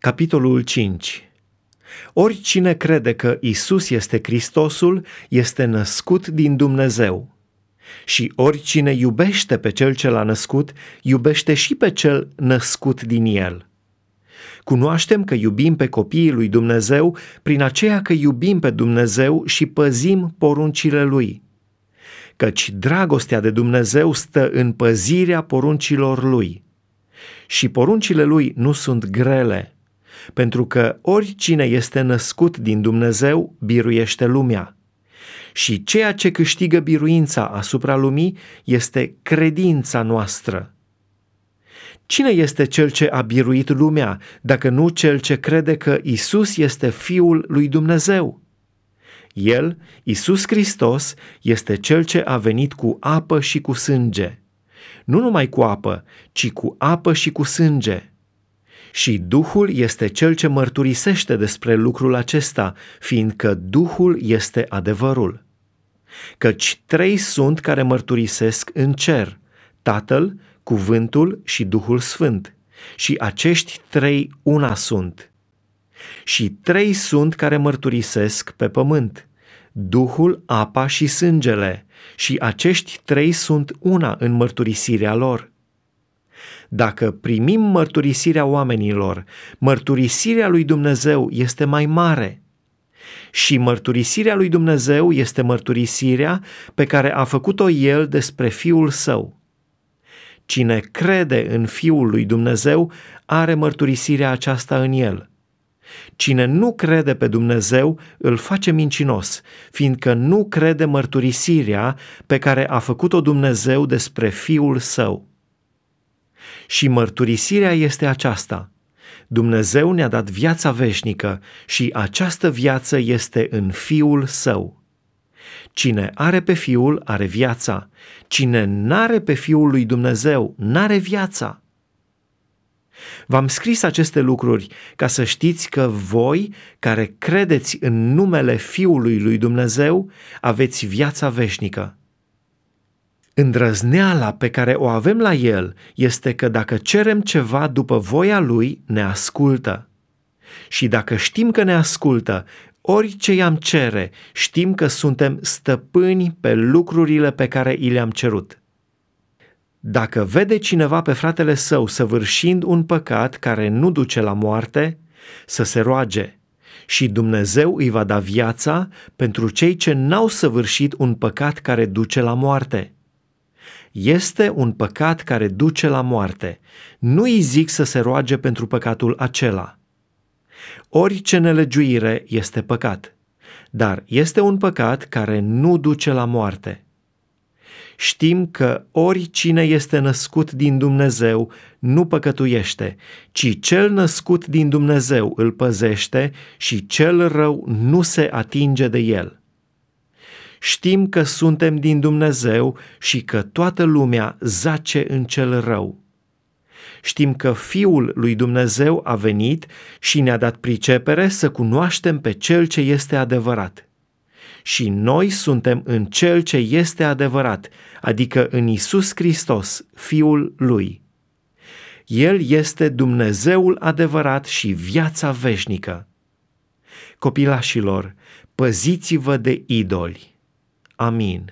Capitolul 5 Oricine crede că Isus este Hristosul este născut din Dumnezeu. Și oricine iubește pe cel ce l-a născut, iubește și pe cel născut din el. Cunoaștem că iubim pe copiii lui Dumnezeu prin aceea că iubim pe Dumnezeu și păzim poruncile lui. Căci dragostea de Dumnezeu stă în păzirea poruncilor lui. Și poruncile lui nu sunt grele, pentru că oricine este născut din Dumnezeu biruiește lumea. Și ceea ce câștigă biruința asupra lumii este credința noastră. Cine este cel ce a biruit lumea, dacă nu cel ce crede că Isus este Fiul lui Dumnezeu? El, Isus Hristos, este cel ce a venit cu apă și cu sânge. Nu numai cu apă, ci cu apă și cu sânge și Duhul este cel ce mărturisește despre lucrul acesta, fiindcă Duhul este adevărul. Căci trei sunt care mărturisesc în cer, Tatăl, Cuvântul și Duhul Sfânt, și acești trei una sunt. Și trei sunt care mărturisesc pe pământ, Duhul, apa și sângele, și acești trei sunt una în mărturisirea lor. Dacă primim mărturisirea oamenilor, mărturisirea lui Dumnezeu este mai mare. Și mărturisirea lui Dumnezeu este mărturisirea pe care a făcut-o El despre Fiul Său. Cine crede în Fiul lui Dumnezeu are mărturisirea aceasta în El. Cine nu crede pe Dumnezeu îl face mincinos, fiindcă nu crede mărturisirea pe care a făcut-o Dumnezeu despre Fiul Său. Și mărturisirea este aceasta. Dumnezeu ne-a dat viața veșnică și această viață este în Fiul Său. Cine are pe Fiul are viața, cine n-are pe Fiul lui Dumnezeu n-are viața. V-am scris aceste lucruri ca să știți că voi, care credeți în numele Fiului lui Dumnezeu, aveți viața veșnică. Îndrăzneala pe care o avem la El este că dacă cerem ceva după voia Lui, ne ascultă. Și dacă știm că ne ascultă, orice i-am cere, știm că suntem stăpâni pe lucrurile pe care i le-am cerut. Dacă vede cineva pe fratele său săvârșind un păcat care nu duce la moarte, să se roage și Dumnezeu îi va da viața pentru cei ce n-au săvârșit un păcat care duce la moarte este un păcat care duce la moarte. Nu îi zic să se roage pentru păcatul acela. Orice nelegiuire este păcat, dar este un păcat care nu duce la moarte. Știm că oricine este născut din Dumnezeu nu păcătuiește, ci cel născut din Dumnezeu îl păzește și cel rău nu se atinge de el știm că suntem din Dumnezeu și că toată lumea zace în cel rău. Știm că Fiul lui Dumnezeu a venit și ne-a dat pricepere să cunoaștem pe Cel ce este adevărat. Și noi suntem în Cel ce este adevărat, adică în Isus Hristos, Fiul Lui. El este Dumnezeul adevărat și viața veșnică. Copilașilor, păziți-vă de idoli. Amin.